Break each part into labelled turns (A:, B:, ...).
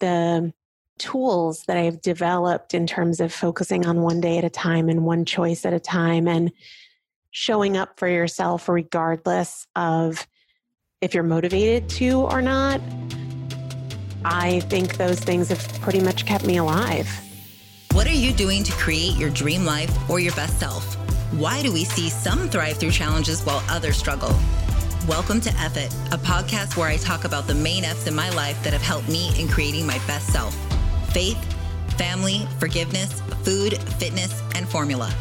A: the tools that I've developed in terms of focusing on one day at a time and one choice at a time and showing up for yourself regardless of if you're motivated to or not. I think those things have pretty much kept me alive.
B: What are you doing to create your dream life or your best self? Why do we see some thrive through challenges while others struggle? Welcome to F It, a podcast where I talk about the main F's in my life that have helped me in creating my best self faith, family, forgiveness, food, fitness, and formula.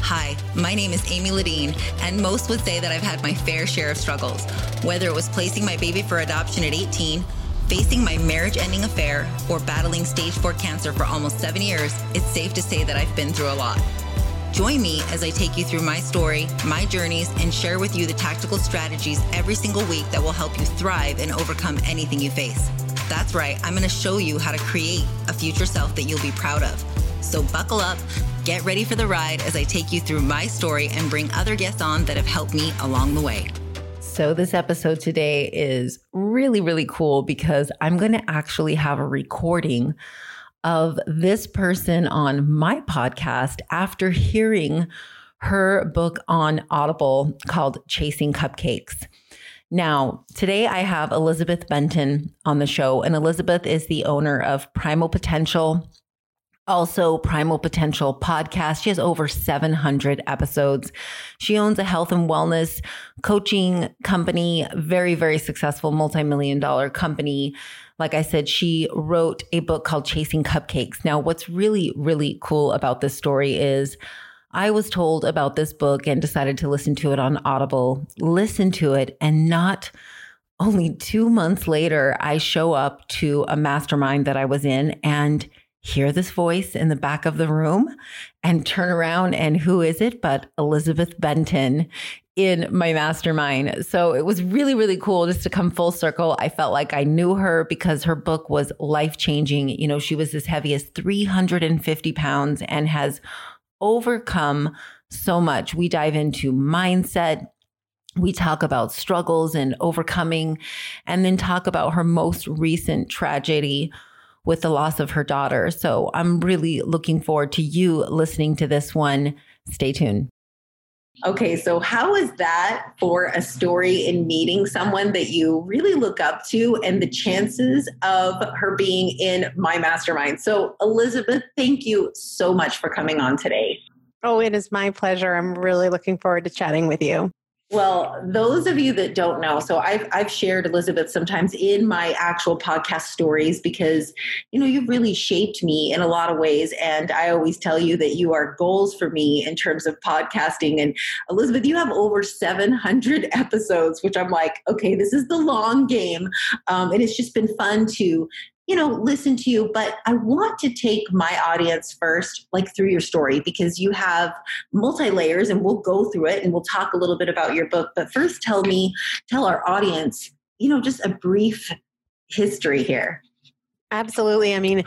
B: Hi, my name is Amy Ladine, and most would say that I've had my fair share of struggles, whether it was placing my baby for adoption at 18, facing my marriage ending affair, or battling stage 4 cancer for almost seven years, it's safe to say that I've been through a lot. Join me as I take you through my story, my journeys, and share with you the tactical strategies every single week that will help you thrive and overcome anything you face. That's right, I'm to show you how to create a future self that you'll be proud of. So buckle up, get ready for the ride as I take you through my story and bring other guests on that have helped me along the way. So, this episode today is really, really cool because I'm going to actually have a recording of this person on my podcast after hearing her book on Audible called Chasing Cupcakes. Now, today I have Elizabeth Benton on the show, and Elizabeth is the owner of Primal Potential, also Primal Potential podcast. She has over 700 episodes. She owns a health and wellness coaching company, very, very successful multi million dollar company. Like I said, she wrote a book called Chasing Cupcakes. Now, what's really, really cool about this story is I was told about this book and decided to listen to it on Audible, listen to it, and not only two months later, I show up to a mastermind that I was in and hear this voice in the back of the room and turn around. And who is it but Elizabeth Benton in my mastermind? So it was really, really cool just to come full circle. I felt like I knew her because her book was life changing. You know, she was as heavy as 350 pounds and has overcome so much. We dive into mindset. We talk about struggles and overcoming, and then talk about her most recent tragedy with the loss of her daughter. So I'm really looking forward to you listening to this one. Stay tuned. Okay, so how is that for a story in meeting someone that you really look up to and the chances of her being in my mastermind? So, Elizabeth, thank you so much for coming on today.
A: Oh, it is my pleasure. I'm really looking forward to chatting with you.
B: Well, those of you that don't know, so I've I've shared Elizabeth sometimes in my actual podcast stories because you know you've really shaped me in a lot of ways, and I always tell you that you are goals for me in terms of podcasting. And Elizabeth, you have over 700 episodes, which I'm like, okay, this is the long game, um, and it's just been fun to you know, listen to you, but I want to take my audience first, like through your story, because you have multi layers and we'll go through it and we'll talk a little bit about your book. But first, tell me, tell our audience, you know, just a brief history here.
A: Absolutely. I mean,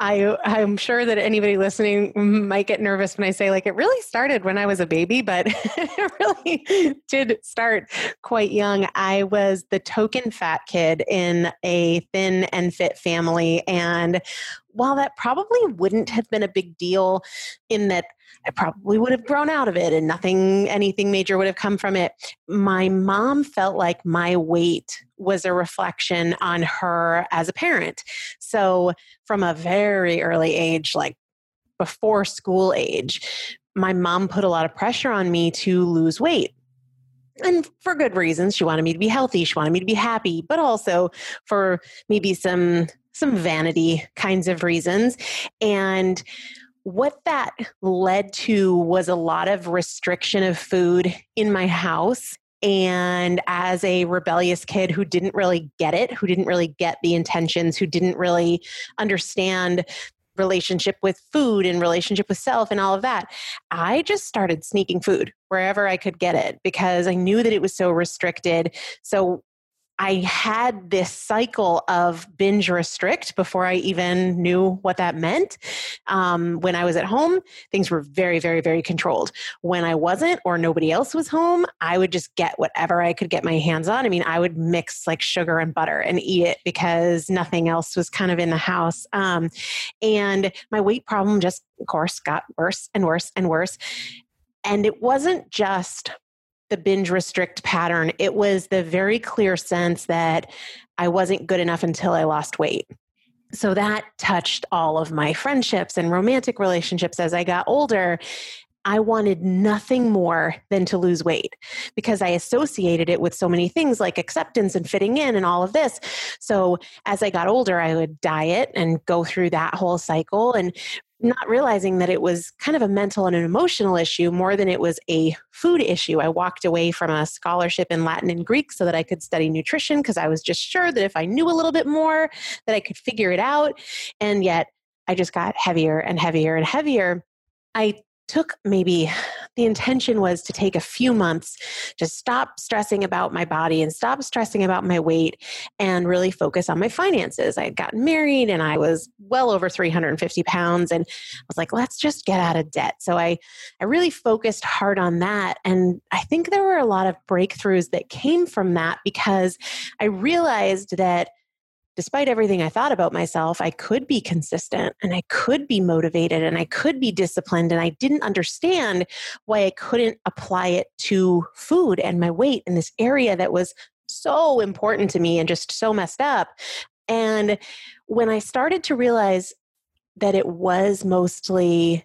A: I I'm sure that anybody listening might get nervous when I say like it really started when I was a baby, but it really did start quite young. I was the token fat kid in a thin and fit family and while that probably wouldn't have been a big deal in that I probably would have grown out of it and nothing, anything major would have come from it. My mom felt like my weight was a reflection on her as a parent. So, from a very early age, like before school age, my mom put a lot of pressure on me to lose weight. And for good reasons. She wanted me to be healthy, she wanted me to be happy, but also for maybe some some vanity kinds of reasons. And what that led to was a lot of restriction of food in my house. And as a rebellious kid who didn't really get it, who didn't really get the intentions, who didn't really understand relationship with food and relationship with self and all of that, I just started sneaking food wherever I could get it because I knew that it was so restricted. So I had this cycle of binge restrict before I even knew what that meant. Um, when I was at home, things were very, very, very controlled. When I wasn't or nobody else was home, I would just get whatever I could get my hands on. I mean, I would mix like sugar and butter and eat it because nothing else was kind of in the house. Um, and my weight problem just, of course, got worse and worse and worse. And it wasn't just the binge restrict pattern, it was the very clear sense that I wasn't good enough until I lost weight. So that touched all of my friendships and romantic relationships as I got older. I wanted nothing more than to lose weight because I associated it with so many things like acceptance and fitting in and all of this. So as I got older, I would diet and go through that whole cycle and not realizing that it was kind of a mental and an emotional issue more than it was a food issue. I walked away from a scholarship in Latin and Greek so that I could study nutrition because I was just sure that if I knew a little bit more that I could figure it out. And yet I just got heavier and heavier and heavier. I took maybe the intention was to take a few months to stop stressing about my body and stop stressing about my weight and really focus on my finances. I had gotten married and I was well over 350 pounds and I was like, let's just get out of debt. So I, I really focused hard on that. And I think there were a lot of breakthroughs that came from that because I realized that despite everything I thought about myself, I could be consistent and I could be motivated and I could be disciplined. And I didn't understand why I couldn't apply it to food and my weight in this area that was so important to me and just so messed up. And when I started to realize that it was mostly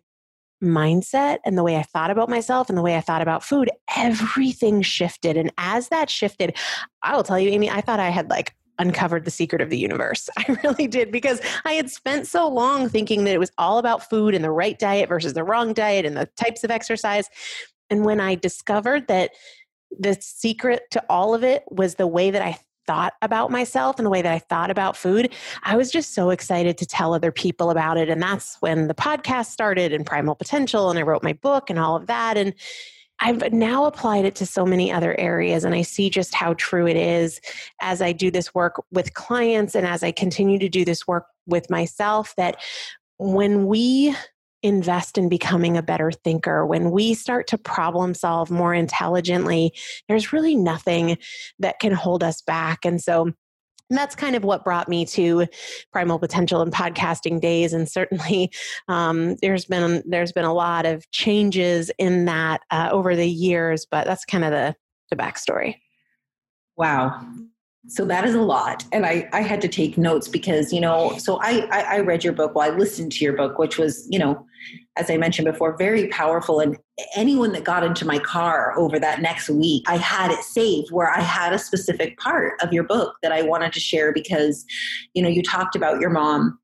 A: mindset and the way I thought about myself and the way I thought about food, everything shifted. And as that shifted, I will tell you, Amy, I thought I had like uncovered the secret of the universe. I really did because I had spent so long thinking that it was all about food and the right diet versus the wrong diet and the types of exercise. And when I discovered that the secret to all of it was the way that I thought about myself and the way that I thought about food, I was just so excited to tell other people about it. And that's when the podcast started and Primal Potential, and I wrote my book and all of that. And I've now applied it to so many other areas, and I see just how true it is as I do this work with clients and as I continue to do this work with myself. That when we invest in becoming a better thinker, when we start to problem solve more intelligently, there's really nothing that can hold us back. And so, and that's kind of what brought me to primal potential and podcasting days. And certainly um, there's been there's been a lot of changes in that uh, over the years but that's kind of the the backstory.
B: Wow so that is a lot and i i had to take notes because you know so i i, I read your book well i listened to your book which was you know as I mentioned before, very powerful. And anyone that got into my car over that next week, I had it saved where I had a specific part of your book that I wanted to share because, you know, you talked about your mom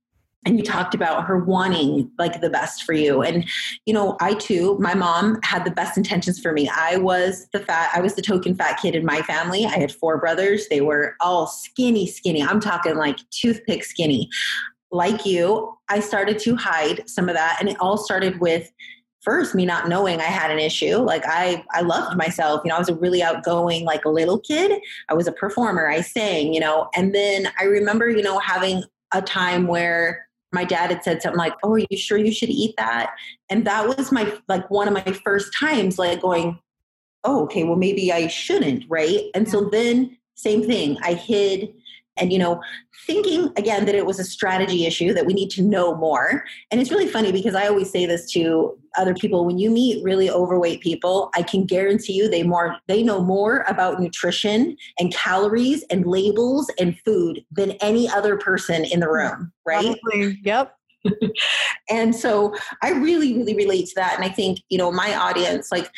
B: and you talked about her wanting like the best for you and you know i too my mom had the best intentions for me i was the fat i was the token fat kid in my family i had four brothers they were all skinny skinny i'm talking like toothpick skinny like you, I started to hide some of that. And it all started with first me not knowing I had an issue. Like I, I loved myself. You know, I was a really outgoing, like little kid. I was a performer. I sang, you know, and then I remember, you know, having a time where my dad had said something like, Oh, are you sure you should eat that? And that was my, like one of my first times, like going, Oh, okay, well, maybe I shouldn't. Right. And so then same thing. I hid and you know thinking again that it was a strategy issue that we need to know more. And it's really funny because i always say this to other people when you meet really overweight people i can guarantee you they more they know more about nutrition and calories and labels and food than any other person in the room right?
A: Probably. yep.
B: And so i really really relate to that. And i think you know my audience like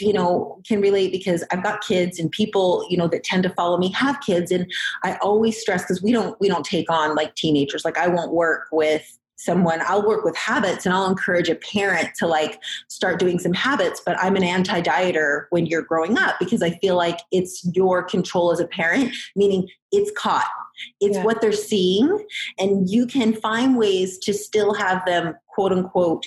B: you know can relate because i've got kids and people you know that tend to follow me have kids. And i always stress because we don't we don't take on like teenagers. Like i won't work with someone. I'll work with habits and i'll encourage a parent to like start doing some habits. But i'm an anti-dieter when you're growing up because i feel like it's your control as a parent meaning it's caught. It's yeah. what they're seeing. And you can find ways to still have them quote unquote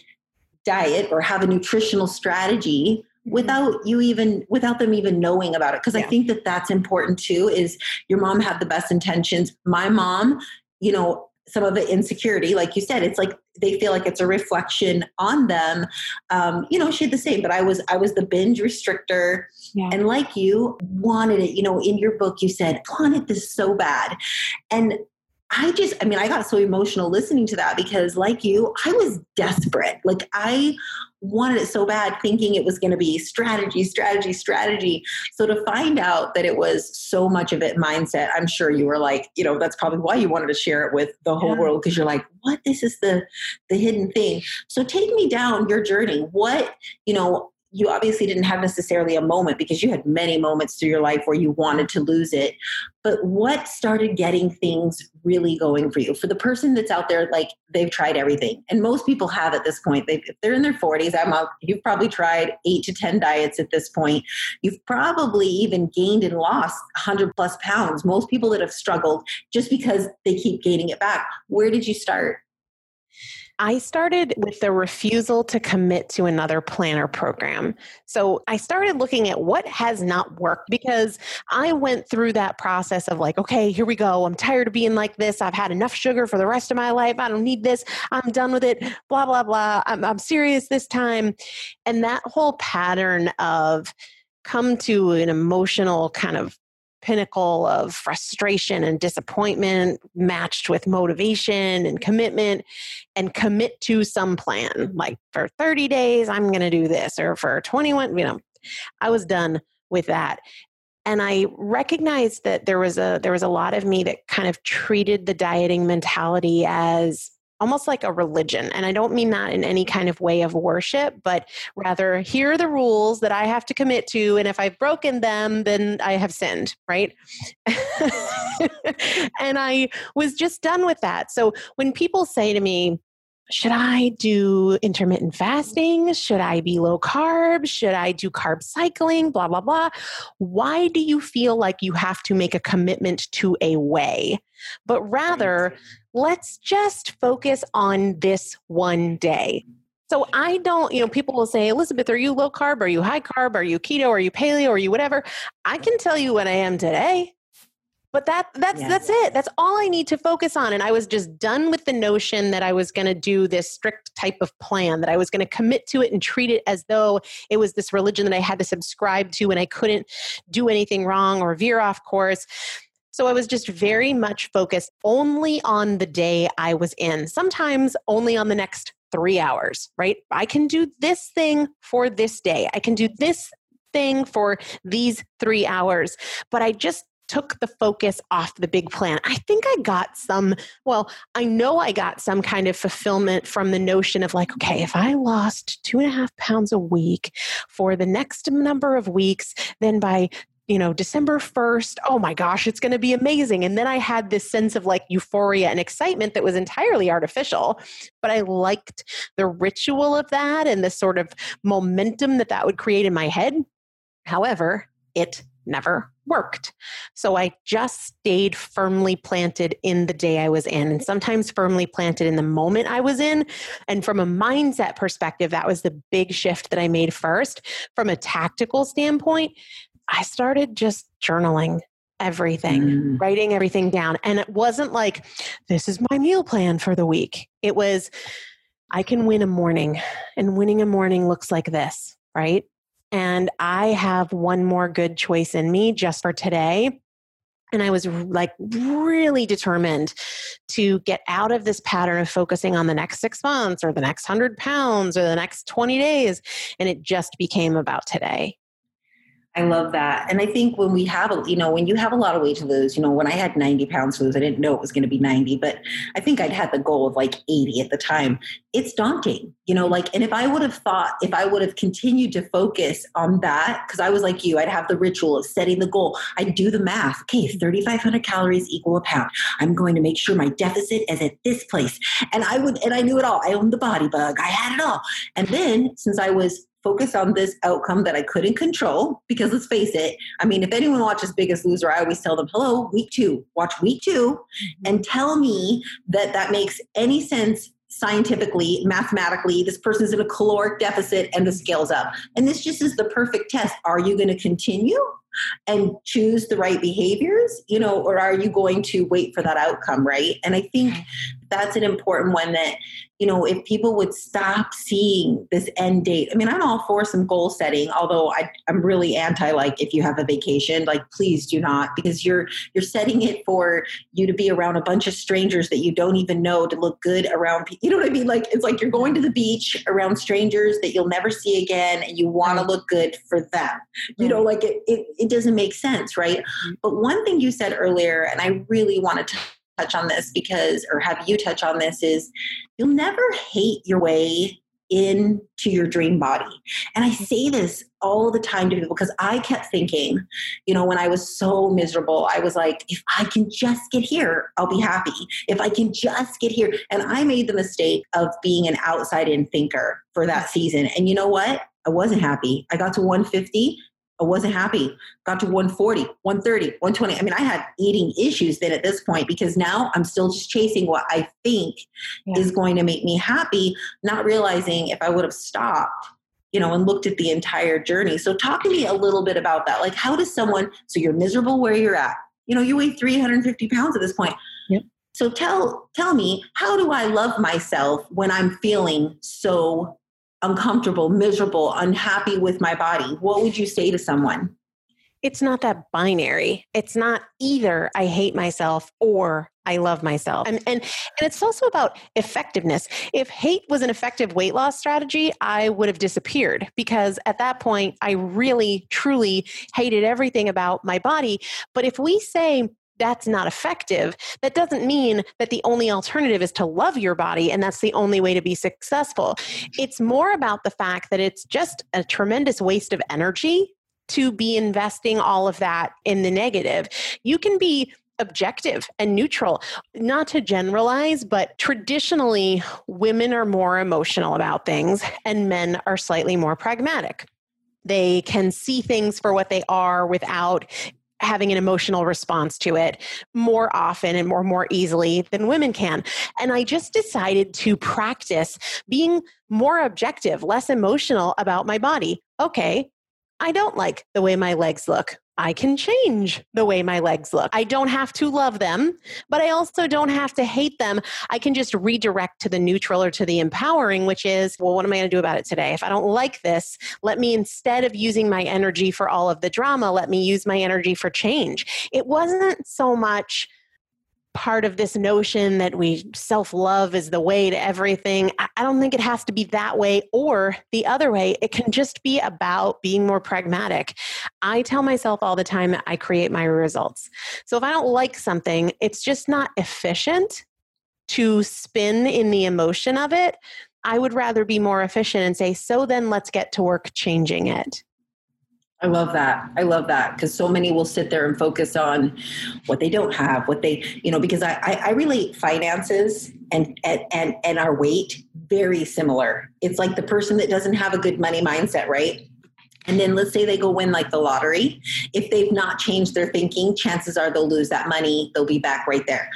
B: diet or have a nutritional strategy without you even without them even knowing about it. Because yeah. i think that that's important too is your mom had the best intentions. My mom you know some of the insecurity like you said it's like they feel like it's a reflection on them. Um, you know she had the same but i was i was the binge restrictor. Yeah. and like you wanted it you know in your book you said wanted this so bad. And I just, I mean, I got so emotional listening to that because, like you, I was desperate. Like, I wanted it so bad, thinking it was going to be strategy, strategy, strategy. So, to find out that it was so much of it mindset, I'm sure you were like, you know, that's probably why you wanted to share it with the whole yeah. world because you're like, what? This is the the hidden thing. So, take me down your journey. What, you know, you obviously didn't have necessarily a moment because you had many moments through your life where you wanted to lose it. But what started getting things really going for you? For the person that's out there, like they've tried everything, and most people have at this point. They, if they're in their 40s, I'm you've probably tried eight to 10 diets at this point. You've probably even gained and lost 100 plus pounds. Most people that have struggled just because they keep gaining it back. Where did you start?
A: I started with the refusal to commit to another planner program. So I started looking at what has not worked because I went through that process of like, okay, here we go. I'm tired of being like this. I've had enough sugar for the rest of my life. I don't need this. I'm done with it. Blah, blah, blah. I'm, I'm serious this time. And that whole pattern of, come to an emotional kind of pinnacle of frustration and disappointment matched with motivation and commitment and commit to some plan like for 30 days i'm going to do this or for 21 you know i was done with that. And i recognized that there was a there was a lot of me that kind of treated the dieting mentality as almost like a religion. And I don't mean that in any kind of way of worship, but rather, here are the rules that I have to commit to. And if I've broken them, then I have sinned, right? and I was just done with that. So when people say to me, should I do intermittent fasting? Should I be low carb? Should I do carb cycling? Blah, blah, blah. Why do you feel like you have to make a commitment to a way? But rather, let's just focus on this one day. So I don't, you know, people will say, Elizabeth, are you low carb? Are you high carb? Are you keto? Are you paleo? Are you whatever? I can tell you what I am today. But that that's that's it. That's all I need to focus on. And I was just done with the notion that I was going to do this strict type of plan, that I was going to commit to it and treat it as though it was this religion that I had to subscribe to and I couldn't do anything wrong or veer off course. So I was just very much focused only on the day I was in, sometimes only on the next three hours, right? I can do this thing for this day. I can do this thing for these three hours. But I just took the focus off the big plan. I think I got some, well, I know I got some kind of fulfillment from the notion of like, okay, if I lost two and a half pounds a week for the next number of weeks, then by you know, December 1st, oh my gosh, it's going to be amazing. And then I had this sense of like euphoria and excitement that was entirely artificial, but I liked the ritual of that and the sort of momentum that that would create in my head. However, it never worked. So I just stayed firmly planted in the day I was in, and sometimes firmly planted in the moment I was in. And from a mindset perspective, that was the big shift that I made first. From a tactical standpoint, I started just journaling everything, mm. writing everything down. And it wasn't like, this is my meal plan for the week. It was, I can win a morning, and winning a morning looks like this, right? And I have one more good choice in me just for today. And I was like really determined to get out of this pattern of focusing on the next six months or the next 100 pounds or the next 20 days. And it just became about today.
B: I love that. And I think when we have, a, you know, when you have a lot of weight to lose, you know, when I had 90 pounds to lose, I didn't know it was going to be 90, but I think I'd had the goal of like 80 at the time. It's daunting, you know, like, and if I would have thought, if I would have continued to focus on that, because I was like you, I'd have the ritual of setting the goal. I'd do the math. Okay, 3,500 calories equal a pound. I'm going to make sure my deficit is at this place. And I would, and I knew it all. I owned the BodyBugg. I had it all. And then since I was focus on this outcome that I couldn't control because let's face it, I mean, if anyone watches Biggest Loser, I always tell them, hello, week two, watch week two mm-hmm. and tell me that that makes any sense scientifically, mathematically, this person's in a caloric deficit and the scale's up. And this just is the perfect test. Are you going to continue and choose the right behaviors, you know, or are you going to wait for that outcome, right? And I think that's an important one that you know, if people would stop seeing this end date. I mean, I'm all for some goal setting, although I, I'm really anti like if you have a vacation, like please do not because you're you're setting it for you to be around a bunch of strangers that you don't even know to look good around. You know what I mean? Like it's like you're going to the beach around strangers that you'll never see again, and you want to look good for them. You know, like it, it it doesn't make sense, right? Mm-hmm. But one thing you said earlier, and I really wanted to touch on this because, or have you touch on this, is you'll never hate your way into your dream body. And I say mm-hmm. this all the time to people because I kept thinking, you know, when I was so miserable, I was like, if I can just get here, I'll be happy. If I can just get here. And I made the mistake of being an outside in thinker for that mm-hmm. season. And you know what? I wasn't happy. I got to 150 I wasn't happy. Got to 140, 130, 120. I mean, I had eating issues then at this point because now I'm still just chasing what I think yeah. is going to make me happy, not realizing if I would have stopped, you know, and looked at the entire journey. So talk to me a little bit about that. Like how does someone so you're miserable where you're at. You know, you weigh 350 pounds at this point. Yep. So tell tell me, how do I love myself when I'm feeling so uncomfortable, miserable, unhappy with my body, what would you say to someone?
A: It's not that binary. It's not either I hate myself or I love myself. And, and and it's also about effectiveness. If hate was an effective weight loss strategy, I would have disappeared because at that point I really truly hated everything about my body. But if we say that's not effective, that doesn't mean that the only alternative is to love your body and that's the only way to be successful. It's more about the fact that it's just a tremendous waste of energy to be investing all of that in the negative. You can be objective and neutral. Not to generalize, but traditionally, women are more emotional about things and men are slightly more pragmatic. They can see things for what they are without having an emotional response to it more often and more more easily than women can. And i just decided to practice being more objective less emotional about my body. Okay i don't like the way my legs look I can change the way my legs look. I don't have to love them, but I also don't have to hate them. I can just redirect to the neutral or to the empowering, which is, well, what am I going to do about it today? If I don't like this, let me instead of using my energy for all of the drama, let me use my energy for change. It wasn't so much part of this notion that we self love is the way to everything. I don't think it has to be that way or the other way. It can just be about being more pragmatic. I tell myself all the time that I create my results. So if I don't like something, it's just not efficient to spin in the emotion of it. I would rather be more efficient and say, so then let's get to work changing it.
B: I love that. I love that because so many will sit there and focus on what they don't have, what they, you know, because I, I, I relate finances and, and, and, and our weight very similar. It's like the person that doesn't have a good money mindset, right? And then let's say they go win like the lottery. If they've not changed their thinking, chances are they'll lose that money. They'll be back right there.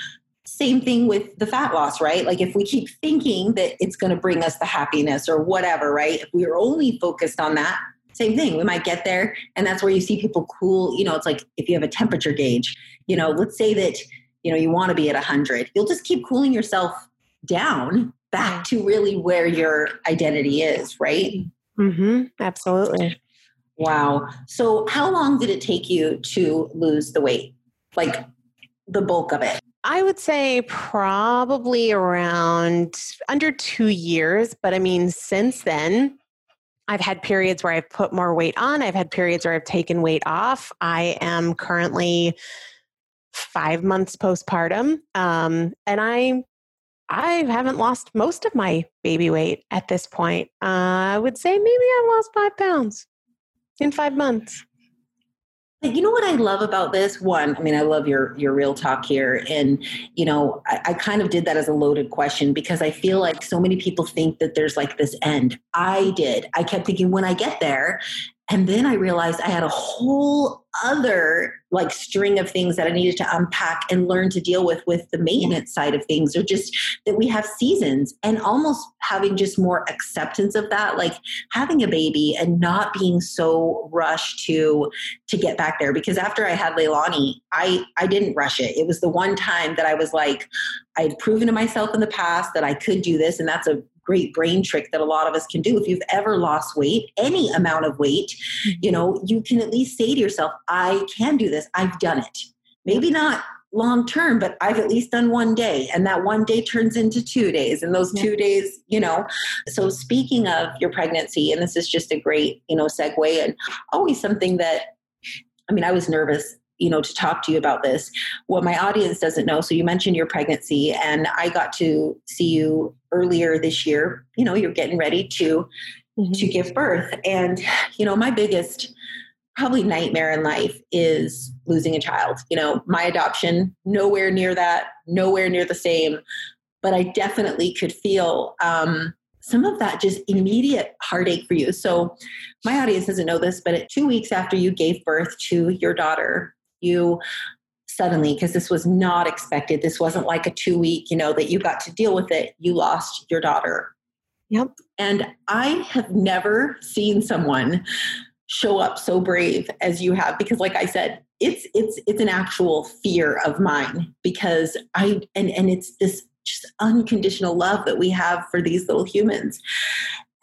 B: Same thing with the fat loss, right? Like if we keep thinking that it's going to bring us the happiness or whatever, right? If we are only focused on that, same thing we might get there and that's where you see people cool you know it's like if you have a temperature gauge you know let's say that you know you want to be at 100 you'll just keep cooling yourself down back to really where your identity is right?
A: Mm-hmm absolutely.
B: Wow. So how long did it take you to lose the weight? Like the bulk of it?
A: I would say probably around under two years, but I mean, since then, I've had periods where I've put more weight on. I've had periods where I've taken weight off. I am currently five months postpartum, um, and I I haven't lost most of my baby weight at this point. Uh, I would say maybe I've lost five pounds in five months
B: you know what I love about this? One, I mean, I love your your real talk here, and you know, I, I, kind of did that as a loaded question because I feel like so many people think that there's like this end. I did. I kept thinking when I get there, and then I realized I had a whole other like string of things that I needed to unpack and learn to deal with with the maintenance side of things, or just that we have seasons and almost having just more acceptance of that, like having a baby and not being so rushed to to get back there. Because after I had Leilani, I I didn't rush it. It was the one time that I was like, I had proven to myself in the past that I could do this, and that's a great brain trick that a lot of us can do. If you've ever lost weight, any amount of weight, mm-hmm. you know, you can at least say to yourself, I can do this. I've done it. Maybe not long term, but I've at least done one day. And that one day turns into two days. And those two days, you know. So speaking of your pregnancy, and this is just a great, you know, segue and always something that I mean, I was nervous you know to talk to you about this. What my audience doesn't know so you mentioned your pregnancy and i got to see you earlier this year. You know you're getting ready to mm-hmm. to give birth. And you know my biggest probably nightmare in life is losing a child. You know my adoption nowhere near that nowhere near the same. But i definitely could feel um, some of that just immediate heartache for you. So my audience doesn't know this but at two weeks after you gave birth to your daughter you suddenly because this was not expected. This wasn't like a two week you know that you got to deal with it. You lost your daughter.
A: Yep.
B: And i have never seen someone show up so brave as you have because like i said it's it's it's an actual fear of mine because i and and it's this just unconditional love that we have for these little humans.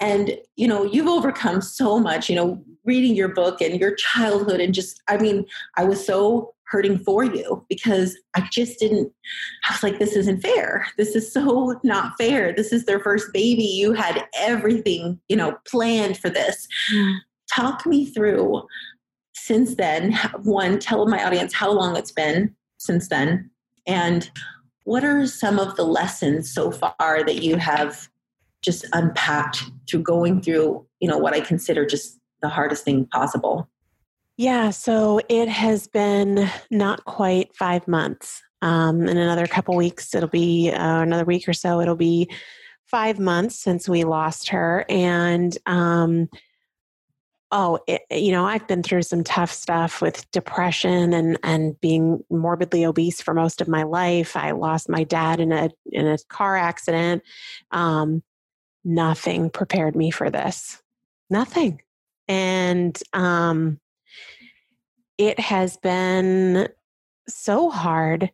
B: And you know you've overcome so much you know reading your book and your childhood and just i mean i was so hurting for you because i just didn't i was like this isn't fair. This is so not fair. This is their first baby. You had everything you know planned for this. Talk me through since then one tell my audience how long it's been since then and what are some of the lessons so far that you have just unpacked through going through, you know, what I consider just the hardest thing possible?
A: Yeah, so it has been not quite five months. Um, in another couple weeks, it'll be uh, another week or so, it'll be five months since we lost her. And, um, oh, it, you know, I've been through some tough stuff with depression and, and being morbidly obese for most of my life. I lost my dad in a, in a car accident. Um, nothing prepared me for this. Nothing. And um, it has been so hard.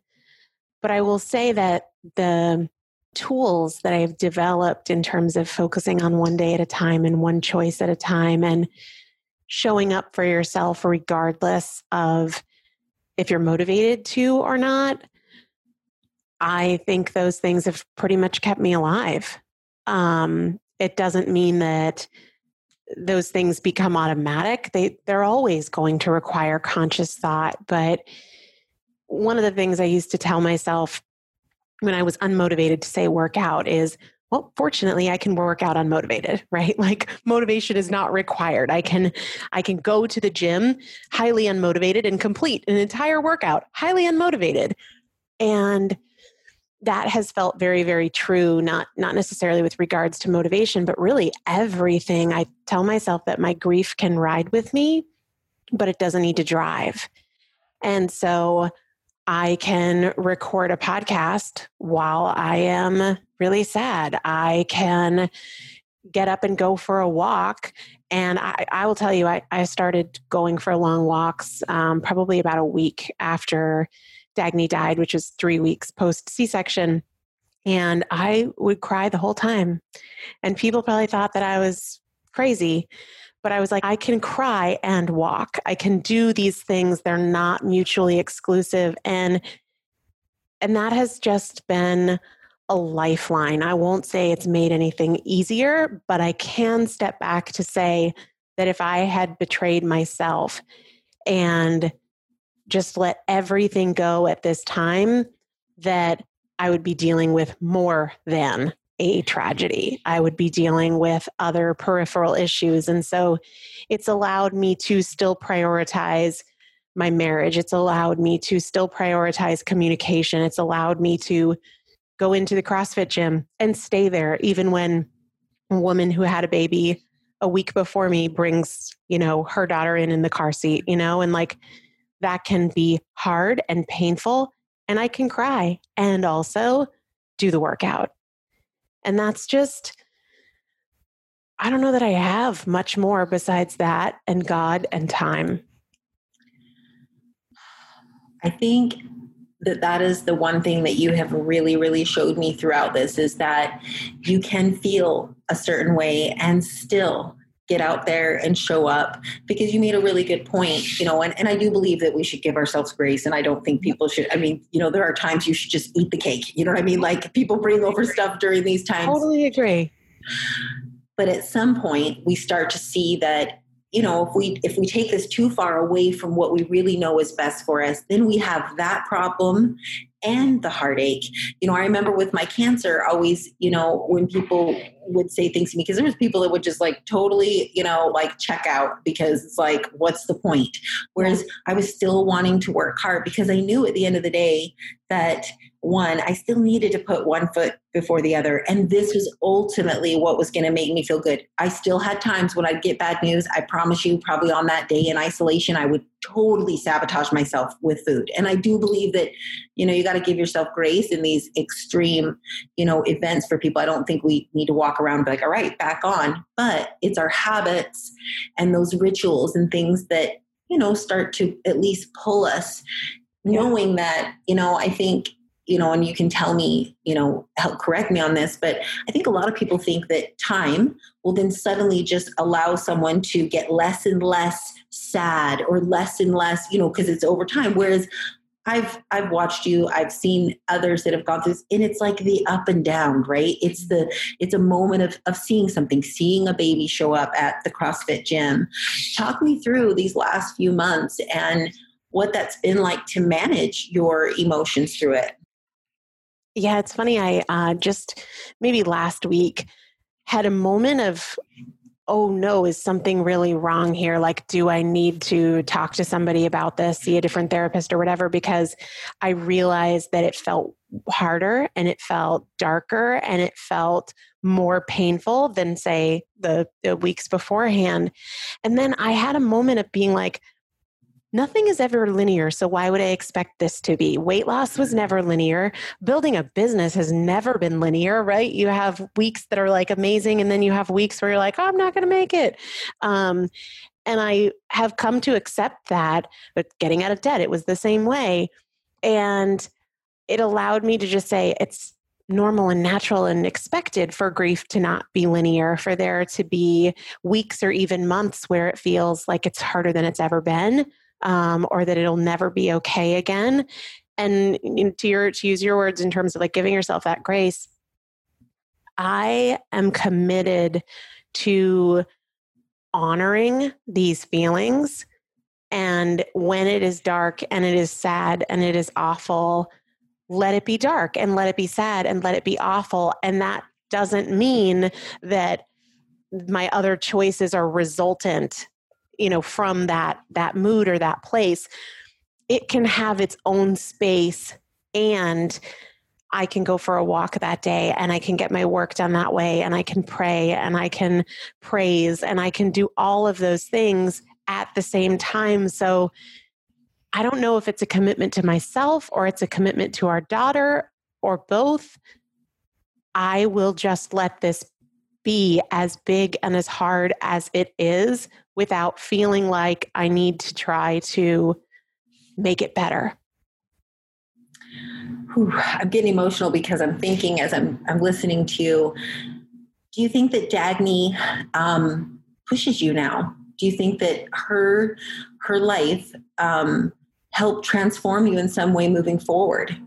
A: But I will say that the tools that I've developed in terms of focusing on one day at a time and one choice at a time and showing up for yourself regardless of if you're motivated to or not, I think those things have pretty much kept me alive um, it doesn't mean that those things become automatic. They they're always going to require conscious thought. But one of the things I used to tell myself when I was unmotivated to say work out is well fortunately i can work out unmotivated right like motivation is not required i can i can go to the gym highly unmotivated and complete an entire workout highly unmotivated and that has felt very very true not not necessarily with regards to motivation but really everything. I tell myself that my grief can ride with me but it doesn't need to drive. And so i can record a podcast while i am really sad. I can get up and go for a walk. And I, I will tell you I, I started going for long walks um, probably about a week after Dagny died, which was three weeks post C section. And I would cry the whole time. And people probably thought that I was crazy. But I was like, I can cry and walk. I can do these things. They're not mutually exclusive. And and that has just been a lifeline. I won't say it's made anything easier, but I can step back to say that if I had betrayed myself and just let everything go at this time, that I would be dealing with more than a tragedy. I would be dealing with other peripheral issues. And so it's allowed me to still prioritize my marriage. It's allowed me to still prioritize communication. It's allowed me to go into the CrossFit gym and stay there, even when a woman who had a baby a week before me brings, you know, her daughter in in the car seat, you know, and like that can be hard and painful and I can cry and also do the workout. And that's just I don't know that I have much more besides that and God and time.
B: I think that that is the one thing that you have really really showed me throughout this is that you can feel a certain way and still get out there and show up because you made a really good point you know and, and i do believe that we should give ourselves grace and i don't think people should i mean you know there are times you should just eat the cake you know what i mean? Like people bring over stuff during these times.
A: Totally agree.
B: But at some point we start to see that you know if we if we take this too far away from what we really know is best for us then we have that problem and the heartache. You know i remember with my cancer always you know when people would say things to me because there was people that would just like totally you know like check out because it's like what's the point? Whereas i was still wanting to work hard because i knew at the end of the day that one i still needed to put one foot before the other and this was ultimately what was going to make me feel good. I still had times when i'd get bad news i promise you probably on that day in isolation i would totally sabotage myself with food. And i do believe that you know you got to give yourself grace in these extreme you know events for people. I don't think we need to walk around and be like all right back on. But it's our habits and those rituals and things that you know start to at least pull us knowing that you know i think you know and you can tell me you know help correct me on this but i think a lot of people think that time will then suddenly just allow someone to get less and less sad or less and less you know because it's over time whereas I've I've watched you. I've seen others that have gone through this, and it's like the up and down, right? It's the it's a moment of of seeing something, seeing a baby show up at the CrossFit gym. Talk me through these last few months and what that's been like to manage your emotions through it.
A: Yeah, it's funny. I uh, just maybe last week had a moment of oh no, is something really wrong here? Like, do I need to talk to somebody about this, see a different therapist or whatever? Because I realized that it felt harder and it felt darker and it felt more painful than, say, the, the weeks beforehand. And then I had a moment of being like, Nothing is ever linear, so why would I expect this to be? Weight loss was never linear. Building a business has never been linear, right? You have weeks that are like amazing, and then you have weeks where you're like, oh, I'm not going to make it. Um, and I have come to accept that, but getting out of debt, it was the same way. And it allowed me to just say, it's normal and natural and expected for grief to not be linear, for there to be weeks or even months where it feels like it's harder than it's ever been um, or that it'll never be okay again. And to your to use your words in terms of like giving yourself that grace, I am committed to honoring these feelings. And when it is dark and it is sad and it is awful, let it be dark and let it be sad and let it be awful. And that doesn't mean that my other choices are resultant you know from that that mood or that place it can have its own space and I can go for a walk that day and I can get my work done that way and I can pray and I can praise and I can do all of those things at the same time. So I don't know if it's a commitment to myself or it's a commitment to our daughter or both. I will just let this be as big and as hard as it is without feeling like I need to try to make it better.
B: Whew, I'm getting emotional because I'm thinking as I'm I'm listening to you. Do you think that Dagny um, pushes you now? Do you think that her her life um, helped transform you in some way moving forward?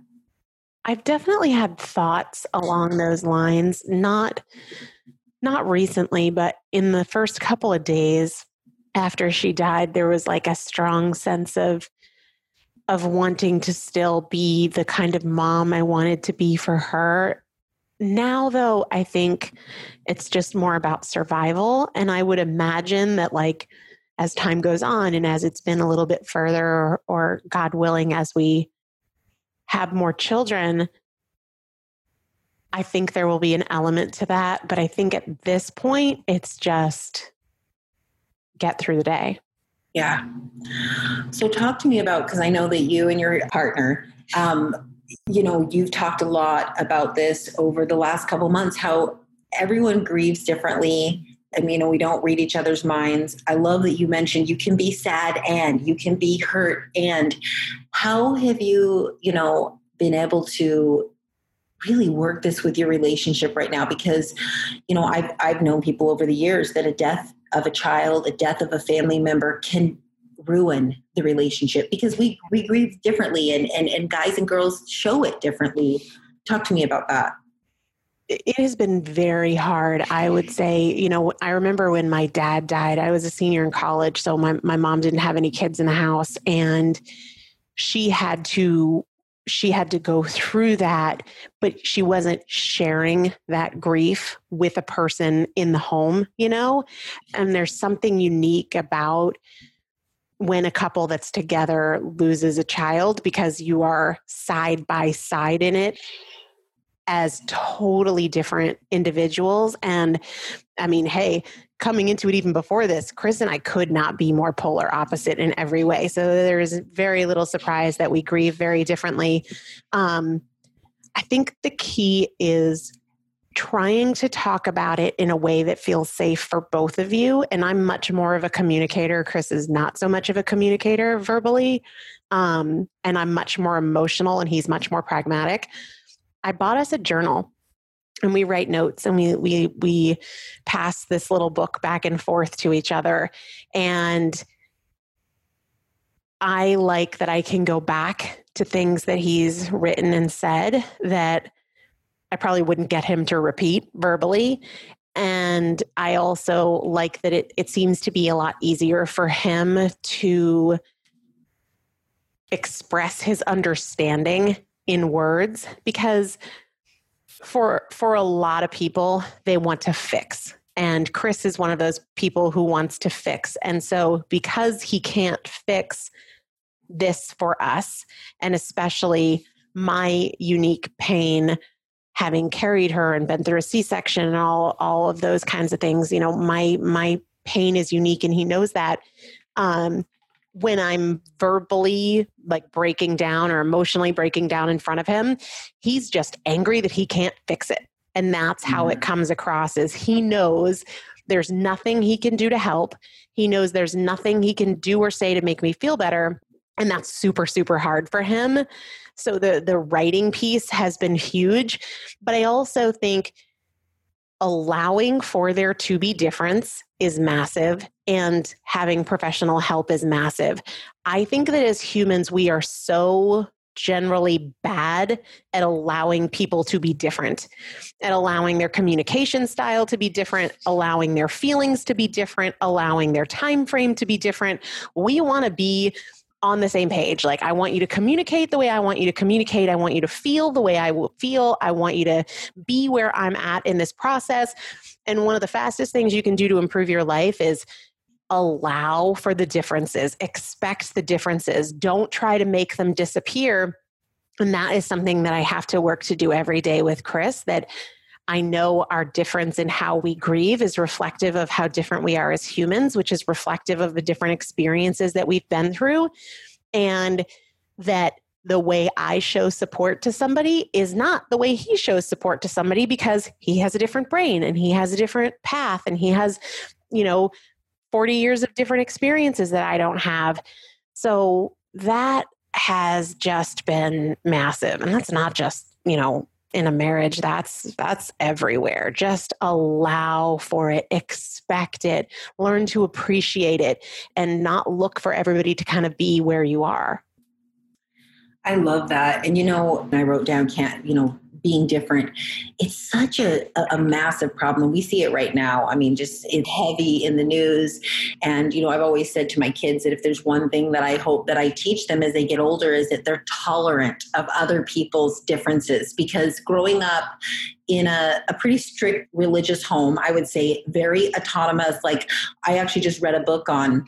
A: I've definitely had thoughts along those lines. Not not recently, but in the first couple of days, after she died there was like a strong sense of of wanting to still be the kind of mom I wanted to be for her. Now though, I think it's just more about survival and I would imagine that like as time goes on and as it's been a little bit further or, or God willing as we have more children, I think there will be an element to that, but I think at this point it's just get through the day.
B: Yeah. So talk to me about because I know that you and your partner, um, you know, you've talked a lot about this over the last couple months. How everyone grieves differently. I mean, we don't read each other's minds. I love that you mentioned you can be sad and you can be hurt. And how have you, you know, been able to really work this with your relationship right now? Because, you know, I've I've known people over the years that a death of a child, a death of a family member can ruin the relationship because we we grieve differently and and, and guys and girls show it differently. Talk to me about that
A: it has been very hard. I would say, you know, I remember when my dad died, I was a senior in college. So my, my mom didn't have any kids in the house and she had to she had to go through that but she wasn't sharing that grief with a person in the home you know and there's something unique about when a couple that's together loses a child because you are side by side in it as totally different individuals. And I mean, hey, coming into it even before this, Chris and I could not be more polar opposite in every way. So there's very little surprise that we grieve very differently. Um, I think the key is trying to talk about it in a way that feels safe for both of you. And I'm much more of a communicator. Chris is not so much of a communicator verbally. Um, and I'm much more emotional and he's much more pragmatic. I bought us a journal and we write notes and we we we pass this little book back and forth to each other and I like that I can go back to things that he's written and said that I probably wouldn't get him to repeat verbally. And I also like that it, it seems to be a lot easier for him to express his understanding in words because for for a lot of people they want to fix. And Chris is one of those people who wants to fix. And so because he can't fix this for us and especially my unique pain having carried her and been through a c-section and all all of those kinds of things you know my my pain is unique and he knows that. Um when I'm verbally like breaking down or emotionally breaking down in front of him, he's just angry that he can't fix it. And that's how mm-hmm. it comes across is he knows there's nothing he can do to help. He knows there's nothing he can do or say to make me feel better. And that's super, super hard for him. So the the writing piece has been huge. But I also think allowing for there to be difference is massive and having professional help is massive. I think that as humans, we are so generally bad at allowing people to be different, at allowing their communication style to be different, allowing their feelings to be different, allowing their time frame to be different. We want to be on the same page. Like, I want you to communicate the way I want you to communicate. I want you to feel the way I will feel. I want you to be where I'm at in this process. And one of the fastest things you can do to improve your life is allow for the differences, expect the differences, don't try to make them disappear. And that is something that I have to work to do every day with Chris that I know our difference in how we grieve is reflective of how different we are as humans, which is reflective of the different experiences that we've been through. And that the way I show support to somebody is not the way he shows support to somebody because he has a different brain and he has a different path and he has, you know, 40 years of different experiences that I don't have. So that has just been massive. And that's not just, you know, in a marriage that's that's everywhere. Just allow for it expect it learn to appreciate it and not look for everybody to kind of be where you are.
B: I love that and you know i wrote down can't you know being different. It's such a, a massive problem we see it right now. I mean just it's heavy in the news. And you know i've always said to my kids that if there's one thing that i hope that i teach them as they get older is that they're tolerant of other people's differences. Because growing up in a, a pretty strict religious home i would say very autonomous. Like i actually just read a book on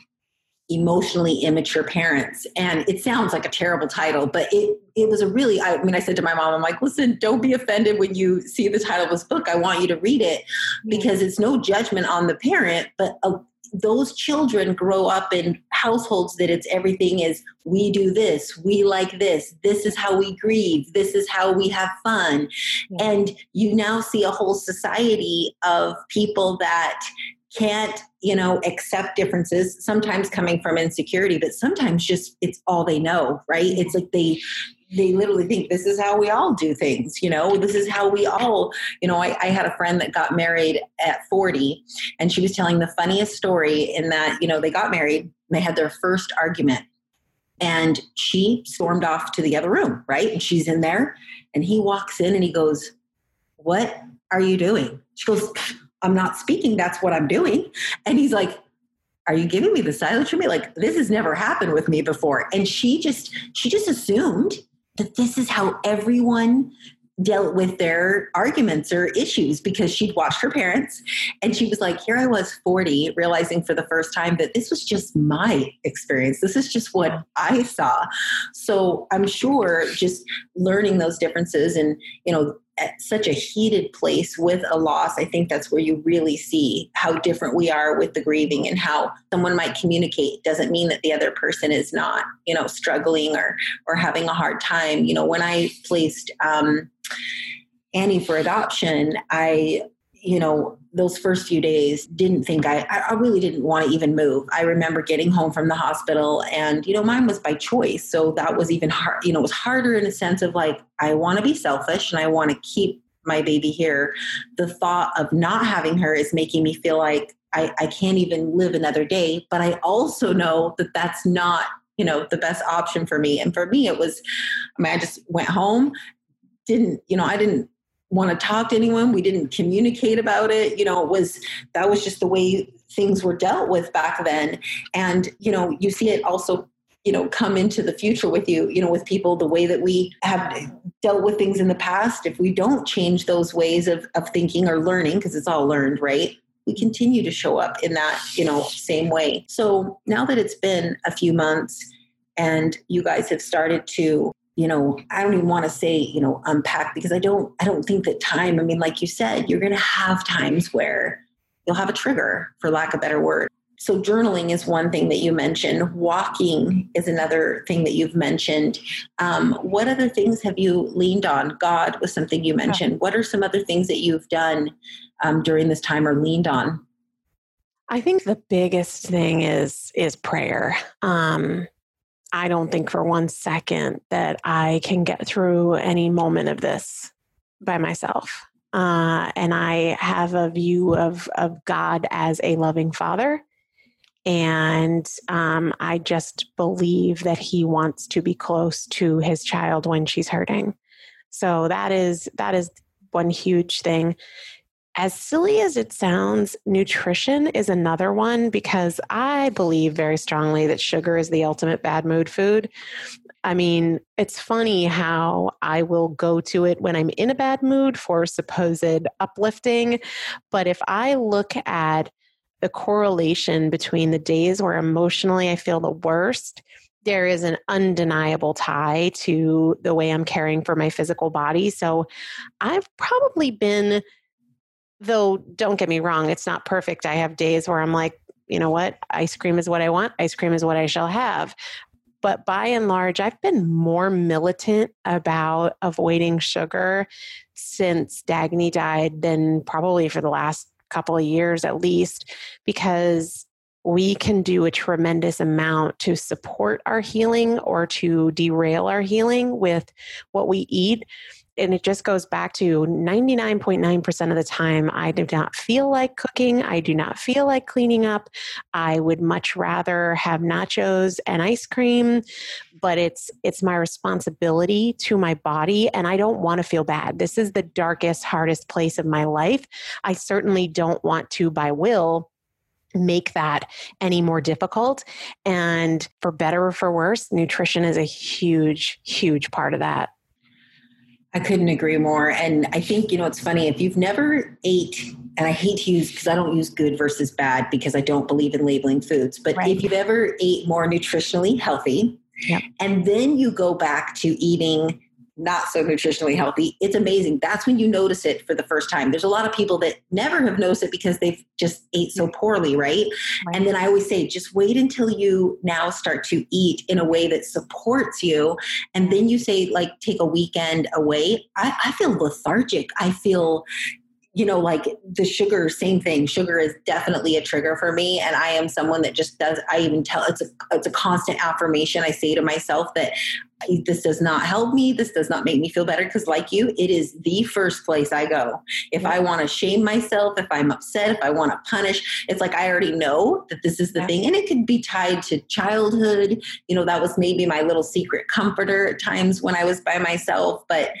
B: emotionally immature parents and it sounds like a terrible title but it it was a really i mean i said to my mom i'm like listen don't be offended when you see the title of this book i want you to read it because it's no judgment on the parent but a, those children grow up in households that it's everything is we do this, we like this, this is how we grieve, this is how we have fun. Yeah. And you now see a whole society of people that can't you know accept differences sometimes coming from insecurity but sometimes just it's all they know right? Mm-hmm. It's like they they literally think this is how we all do things you know? This is how we all you know I, I, had a friend that got married at 40 and she was telling the funniest story in that you know they got married they had their first argument and she stormed off to the other room right? And she's in there and he walks in and he goes what are you doing? She goes i'm not speaking that's what i'm doing. And he's like are you giving me the for me? Like this has never happened with me before. And she just she just assumed that this is how everyone dealt with their arguments or issues because she'd watched her parents. And she was like here i was 40 realizing for the first time that this was just my experience. This is just what i saw. So i'm sure just learning those differences and you know at such a heated place with a loss, I think that's where you really see how different we are with the grieving and how someone might communicate doesn't mean that the other person is not, you know, struggling or or having a hard time. You know, when I placed um, Annie for adoption, I you know, those first few days didn't think I, I really didn't want to even move. I remember getting home from the hospital and, you know, mine was by choice. So that was even hard, you know, it was harder in a sense of like, I want to be selfish and I want to keep my baby here. The thought of not having her is making me feel like I, I can't even live another day. But I also know that that's not, you know, the best option for me. And for me, it was, I mean, I just went home didn't you know i didn't want to talk to anyone. We didn't communicate about it. You know, it was that was just the way things were dealt with back then. And, you know, you see it also you know come into the future with you you know with people the way that we have dealt with things in the past if we don't change those ways of, of thinking or learning because it's all learned right we continue to show up in that you know same way so now that it's been a few months and you guys have started to you know i don't even want to say you know unpack because i don't i don't think that time i mean like you said you're going to have times where you'll have a trigger for lack of a better word. So journaling is one thing that you mentioned. Walking is another thing that you've mentioned. Um, what other things have you leaned on? God was something you mentioned. What are some other things that you've done um, during this time or leaned on?
A: I think the biggest thing is is prayer. Um, I don't think for one second that I can get through any moment of this by myself. Uh, and I have a view of, of God as a loving father. And um, I just believe that he wants to be close to his child when she's hurting. So that is that is one huge thing as silly as it sounds, nutrition is another one because I believe very strongly that sugar is the ultimate bad mood food. I mean, it's funny how I will go to it when I'm in a bad mood for supposed uplifting. But if I look at the correlation between the days where emotionally I feel the worst, there is an undeniable tie to the way I'm caring for my physical body. So I've probably been though don't get me wrong it's not perfect. I have days where i'm like you know what? Ice cream is what i want. Ice cream is what i shall have. But by and large i've been more militant about avoiding sugar since dagny died than probably for the last couple of years at least because we can do a tremendous amount to support our healing or to derail our healing with what we eat and it just goes back to 99.9% of the time i do not feel like cooking. I do not feel like cleaning up. I would much rather have nachos and ice cream but it's it's my responsibility to my body and i don't want to feel bad. This is the darkest hardest place of my life. I certainly don't want to by will make that any more difficult and for better or for worse nutrition is a huge huge part of that
B: I couldn't agree more. And I think, you know, it's funny if you've never ate, and I hate to use because I don't use good versus bad because I don't believe in labeling foods, but right. if you've ever ate more nutritionally healthy, yep. and then you go back to eating not so nutritionally healthy, it's amazing. That's when you notice it for the first time. There's a lot of people that never have noticed it because they've just ate so poorly, right? right? And then I always say, just wait until you now start to eat in a way that supports you. And then you say, like, take a weekend away. I, I feel lethargic. I feel you know, like the sugar, same thing. Sugar is definitely a trigger for me. And I am someone that just does, I even tell it's a, it's a constant affirmation. I say to myself that this does not help me. This does not make me feel better. Because, like you, it is the first place I go. If I want to shame myself, if I'm upset, if I want to punish, it's like I already know that this is the thing. And it could be tied to childhood. You know, that was maybe my little secret comforter at times when I was by myself. But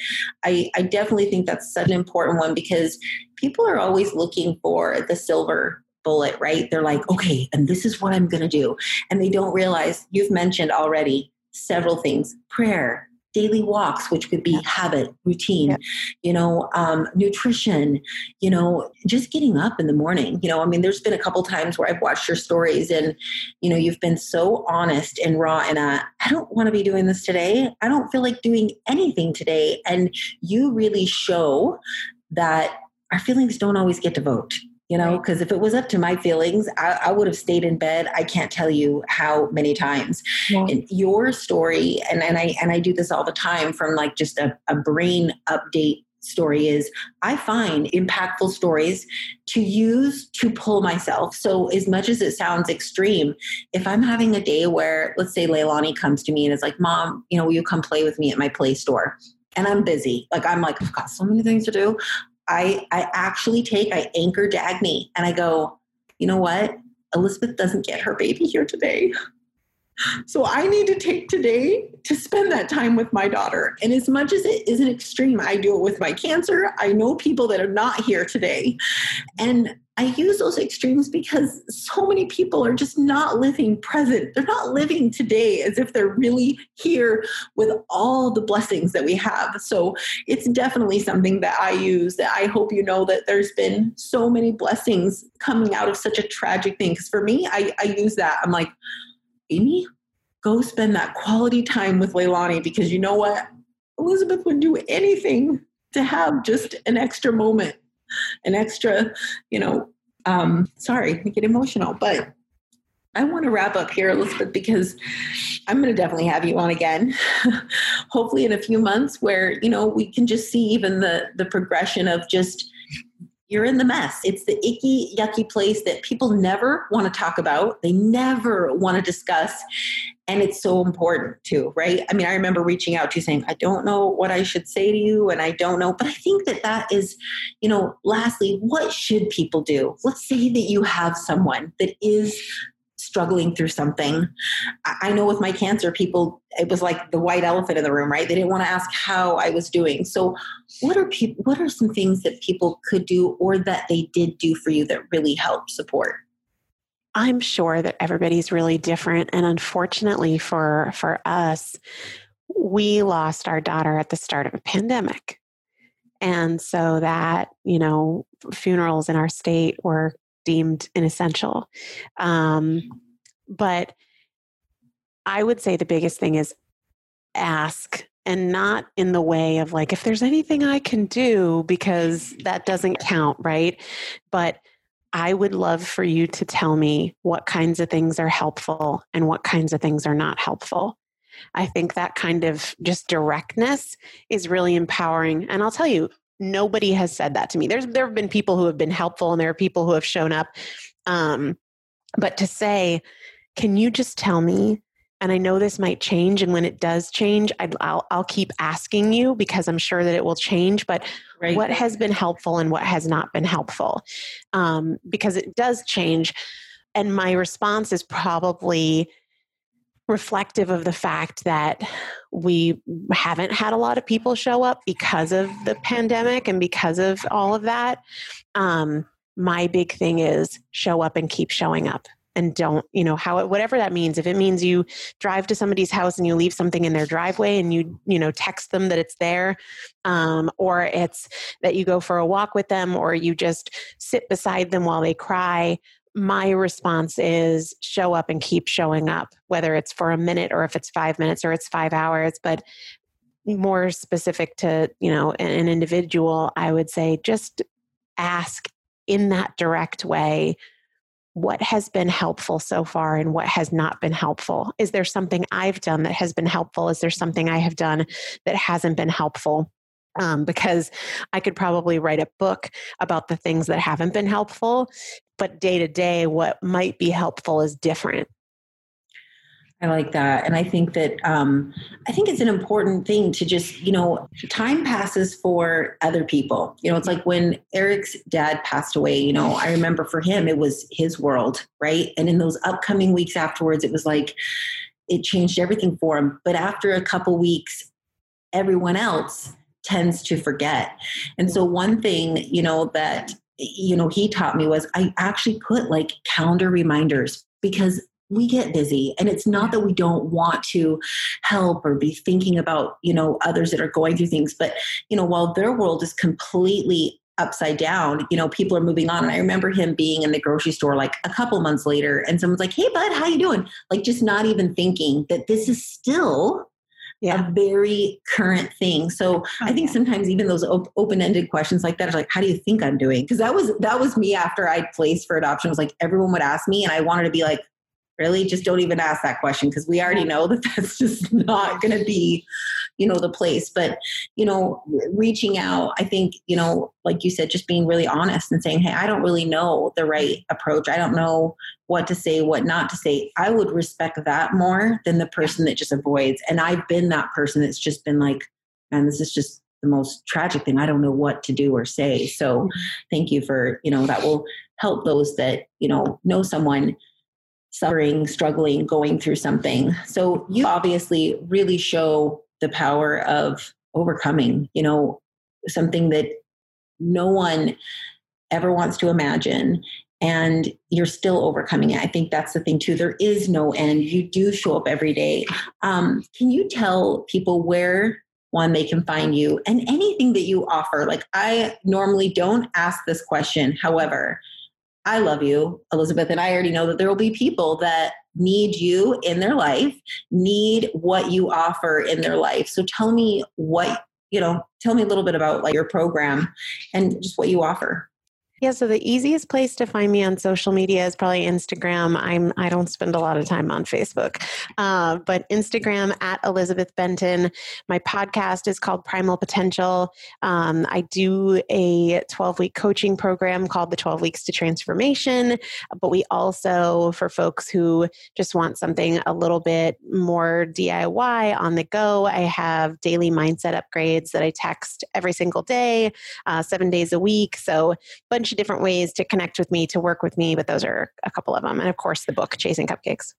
B: I, I definitely think that's such an important one because people are always looking for the silver bullet, right? They're like, okay, and this is what I'm going to do. And they don't realize you've mentioned already several things. Prayer daily walks which could be habit routine yeah. you know um, nutrition you know just getting up in the morning. You know i mean there's been a couple times where i've watched your stories and you know you've been so honest and raw and uh, i don't want to be doing this today. I don't feel like doing anything today and you really show that our feelings don't always get to vote you know because if it was up to my feelings I, I, would have stayed in bed. I can't tell you how many times. Yeah. your story and, and i and i do this all the time from like just a, a brain update story is i find impactful stories to use to pull myself. So as much as it sounds extreme if i'm having a day where let's say leilani comes to me and is like mom you know will you come play with me at my play store? And i'm busy. Like i'm like i've got so many things to do I, I actually take, I anchor Dagny and I go, you know what? Elizabeth doesn't get her baby here today. So I need to take today to spend that time with my daughter. And as much as it isn't extreme, I do it with my cancer. I know people that are not here today. And I use those extremes because so many people are just not living present. They're not living today as if they're really here with all the blessings that we have. So it's definitely something that I use that I hope you know that there's been so many blessings coming out of such a tragic thing. Because for me, I, I use that. I'm like, Amy, go spend that quality time with Leilani because you know what? Elizabeth would do anything to have just an extra moment an extra, you know, um, sorry, I get emotional, but I want to wrap up here, Elizabeth, because I'm going to definitely have you on again. Hopefully, in a few months, where you know we can just see even the the progression of just you're in the mess. It's the icky, yucky place that people never want to talk about. They never want to discuss. And it's so important too, right? I mean, I remember reaching out to you saying, I don't know what I should say to you, and I don't know. But I think that that is, you know, lastly, what should people do? Let's say that you have someone that is struggling through something. I know with my cancer, people, it was like the white elephant in the room, right? They didn't want to ask how I was doing. So, what are people? What are some things that people could do, or that they did do for you that really helped support?
A: I'm sure that everybody's really different, and unfortunately for for us, we lost our daughter at the start of a pandemic. And so that, you know, funerals in our state were deemed inessential. Um, but I would say the biggest thing is ask and not in the way of like, if there's anything I can do, because that doesn't count, right? But I would love for you to tell me what kinds of things are helpful and what kinds of things are not helpful. I think that kind of just directness is really empowering. And I'll tell you, nobody has said that to me. There's there have been people who have been helpful and there are people who have shown up. Um, but to say, can you just tell me? And I know this might change, and when it does change, i will I'll keep asking you because I'm sure that it will change. But right. what has been helpful and what has not been helpful? Um, because it does change, and my response is probably reflective of the fact that we haven't had a lot of people show up because of the pandemic and because of all of that. Um, my big thing is show up and keep showing up and don't you know how whatever that means if it means you drive to somebody's house and you leave something in their driveway and you you know text them that it's there um, or it's that you go for a walk with them or you just sit beside them while they cry my response is show up and keep showing up, whether it's for a minute or if it's five minutes or it's five hours. But more specific to you know an individual i would say just ask in that direct way what has been helpful so far and what has not been helpful? Is there something i've done that has been helpful? Is there something i have done that hasn't been helpful? Um, because I could probably write a book about the things that haven't been helpful, but day to day, what might be helpful is different.
B: I like that. And I think that um, I think it's an important thing to just, you know, time passes for other people. You know, it's like when Eric's dad passed away, you know, I remember for him, it was his world, right? And in those upcoming weeks afterwards, it was like it changed everything for him. But after a couple weeks, everyone else tends to forget. And so one thing, you know, that you know he taught me was I actually put like calendar reminders because we get busy and it's not that we don't want to help or be thinking about you know others that are going through things but you know while their world is completely upside down you know people are moving on and i remember him being in the grocery store like a couple months later and someone's like hey bud how you doing like just not even thinking that this is still yeah. a very current thing. So oh, I think yeah. sometimes even those op- open-ended questions like that are like, how do you think I'm doing? Because that was that was me after I placed for adoption. It was like everyone would ask me, and I wanted to be like, really? Just don't even ask that question because we already know that that's just not going to be you know the place. But you know reaching out i think you know like you said just being really honest and saying hey i don't really know the right approach. I don't know what to say what not to say. I would respect that more than the person that just avoids. And i've been that person that's just been like man this is just the most tragic thing. I don't know what to do or say. So thank you for you know that will help those that you know know someone suffering, struggling, going through something. So you obviously really show the power of overcoming, you know, something that no one ever wants to imagine. And you're still overcoming it. I think that's the thing too. There is no end. You do show up every day. Um, can you tell people where one they can find you and anything that you offer? Like I normally don't ask this question. However, I love you, Elizabeth, and I already know that there will be people that need you in their life, need what you offer in their life. So tell me what, you know, tell me a little bit about like your program and just what you offer.
A: Yeah, so the easiest place to find me on social media is probably Instagram. I'm I don't spend a lot of time on Facebook, uh, but Instagram at Elizabeth Benton. My podcast is called Primal Potential. Um, I do a 12 week coaching program called the 12 Weeks to Transformation. But we also, for folks who just want something a little bit more DIY on the go, I have daily mindset upgrades that I text every single day, uh, seven days a week. So of different ways to connect with me, to work with me, but those are a couple of them. And of course, the book, Chasing Cupcakes.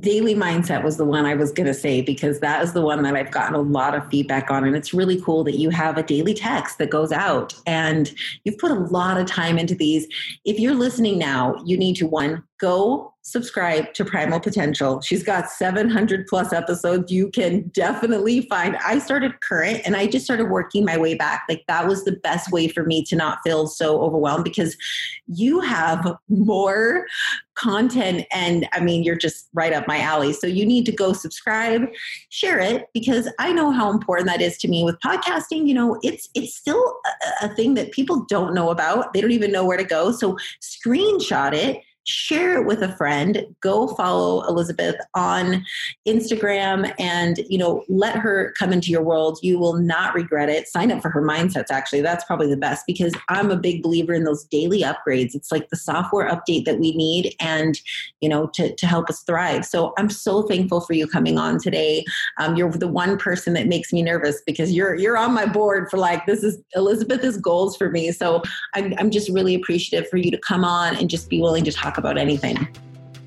B: Daily Mindset was the one I was going to say because that is the one that I've gotten a lot of feedback on. And it's really cool that you have a daily text that goes out and you've put a lot of time into these. If you're listening now, you need to one, go subscribe to Primal Potential. She's got 700 plus episodes. You can definitely find. I started current and I just started working my way back. Like that was the best way for me to not feel so overwhelmed because you have more content and I mean you're just right up my alley. So you need to go subscribe, share it because I know how important that is to me with podcasting, you know, it's it's still a, a thing that people don't know about. They don't even know where to go. So screenshot it share it with a friend. Go follow elizabeth on instagram and you know let her come into your world. You will not regret it. Sign up for her mindsets actually. That's probably the best because i'm a big believer in those daily upgrades. It's like the software update that we need and you know to, to help us thrive. So i'm so thankful for you coming on today. Um, you're the one person that makes me nervous because you're you're on my board for like this is elizabeth is goals for me. So I'm, I'm just really appreciative for you to come on and just be willing to talk talk about anything.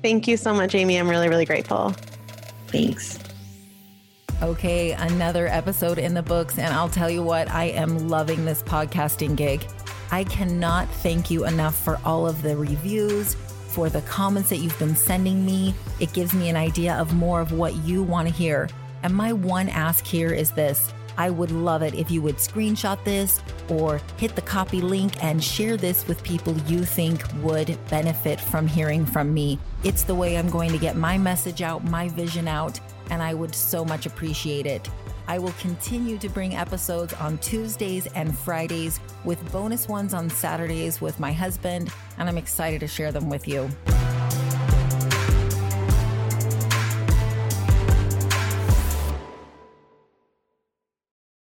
A: Thank you so much, Amy. I'm really, really grateful.
B: Thanks.
C: Okay, another episode in the books. And I'll tell you what, I am loving this podcasting gig. I cannot thank you enough for all of the reviews, for the comments that you've been sending me. It gives me an idea of more of what you want to hear. And my one ask here is this I would love it if you would screenshot this or hit the copy link and share this with people you think would benefit from hearing from me. It's the way I'm going to get my message out, my vision out, and I would so much appreciate it.
B: I will continue to bring episodes on Tuesdays and Fridays with bonus ones on Saturdays with my husband, and I'm excited to share them with you.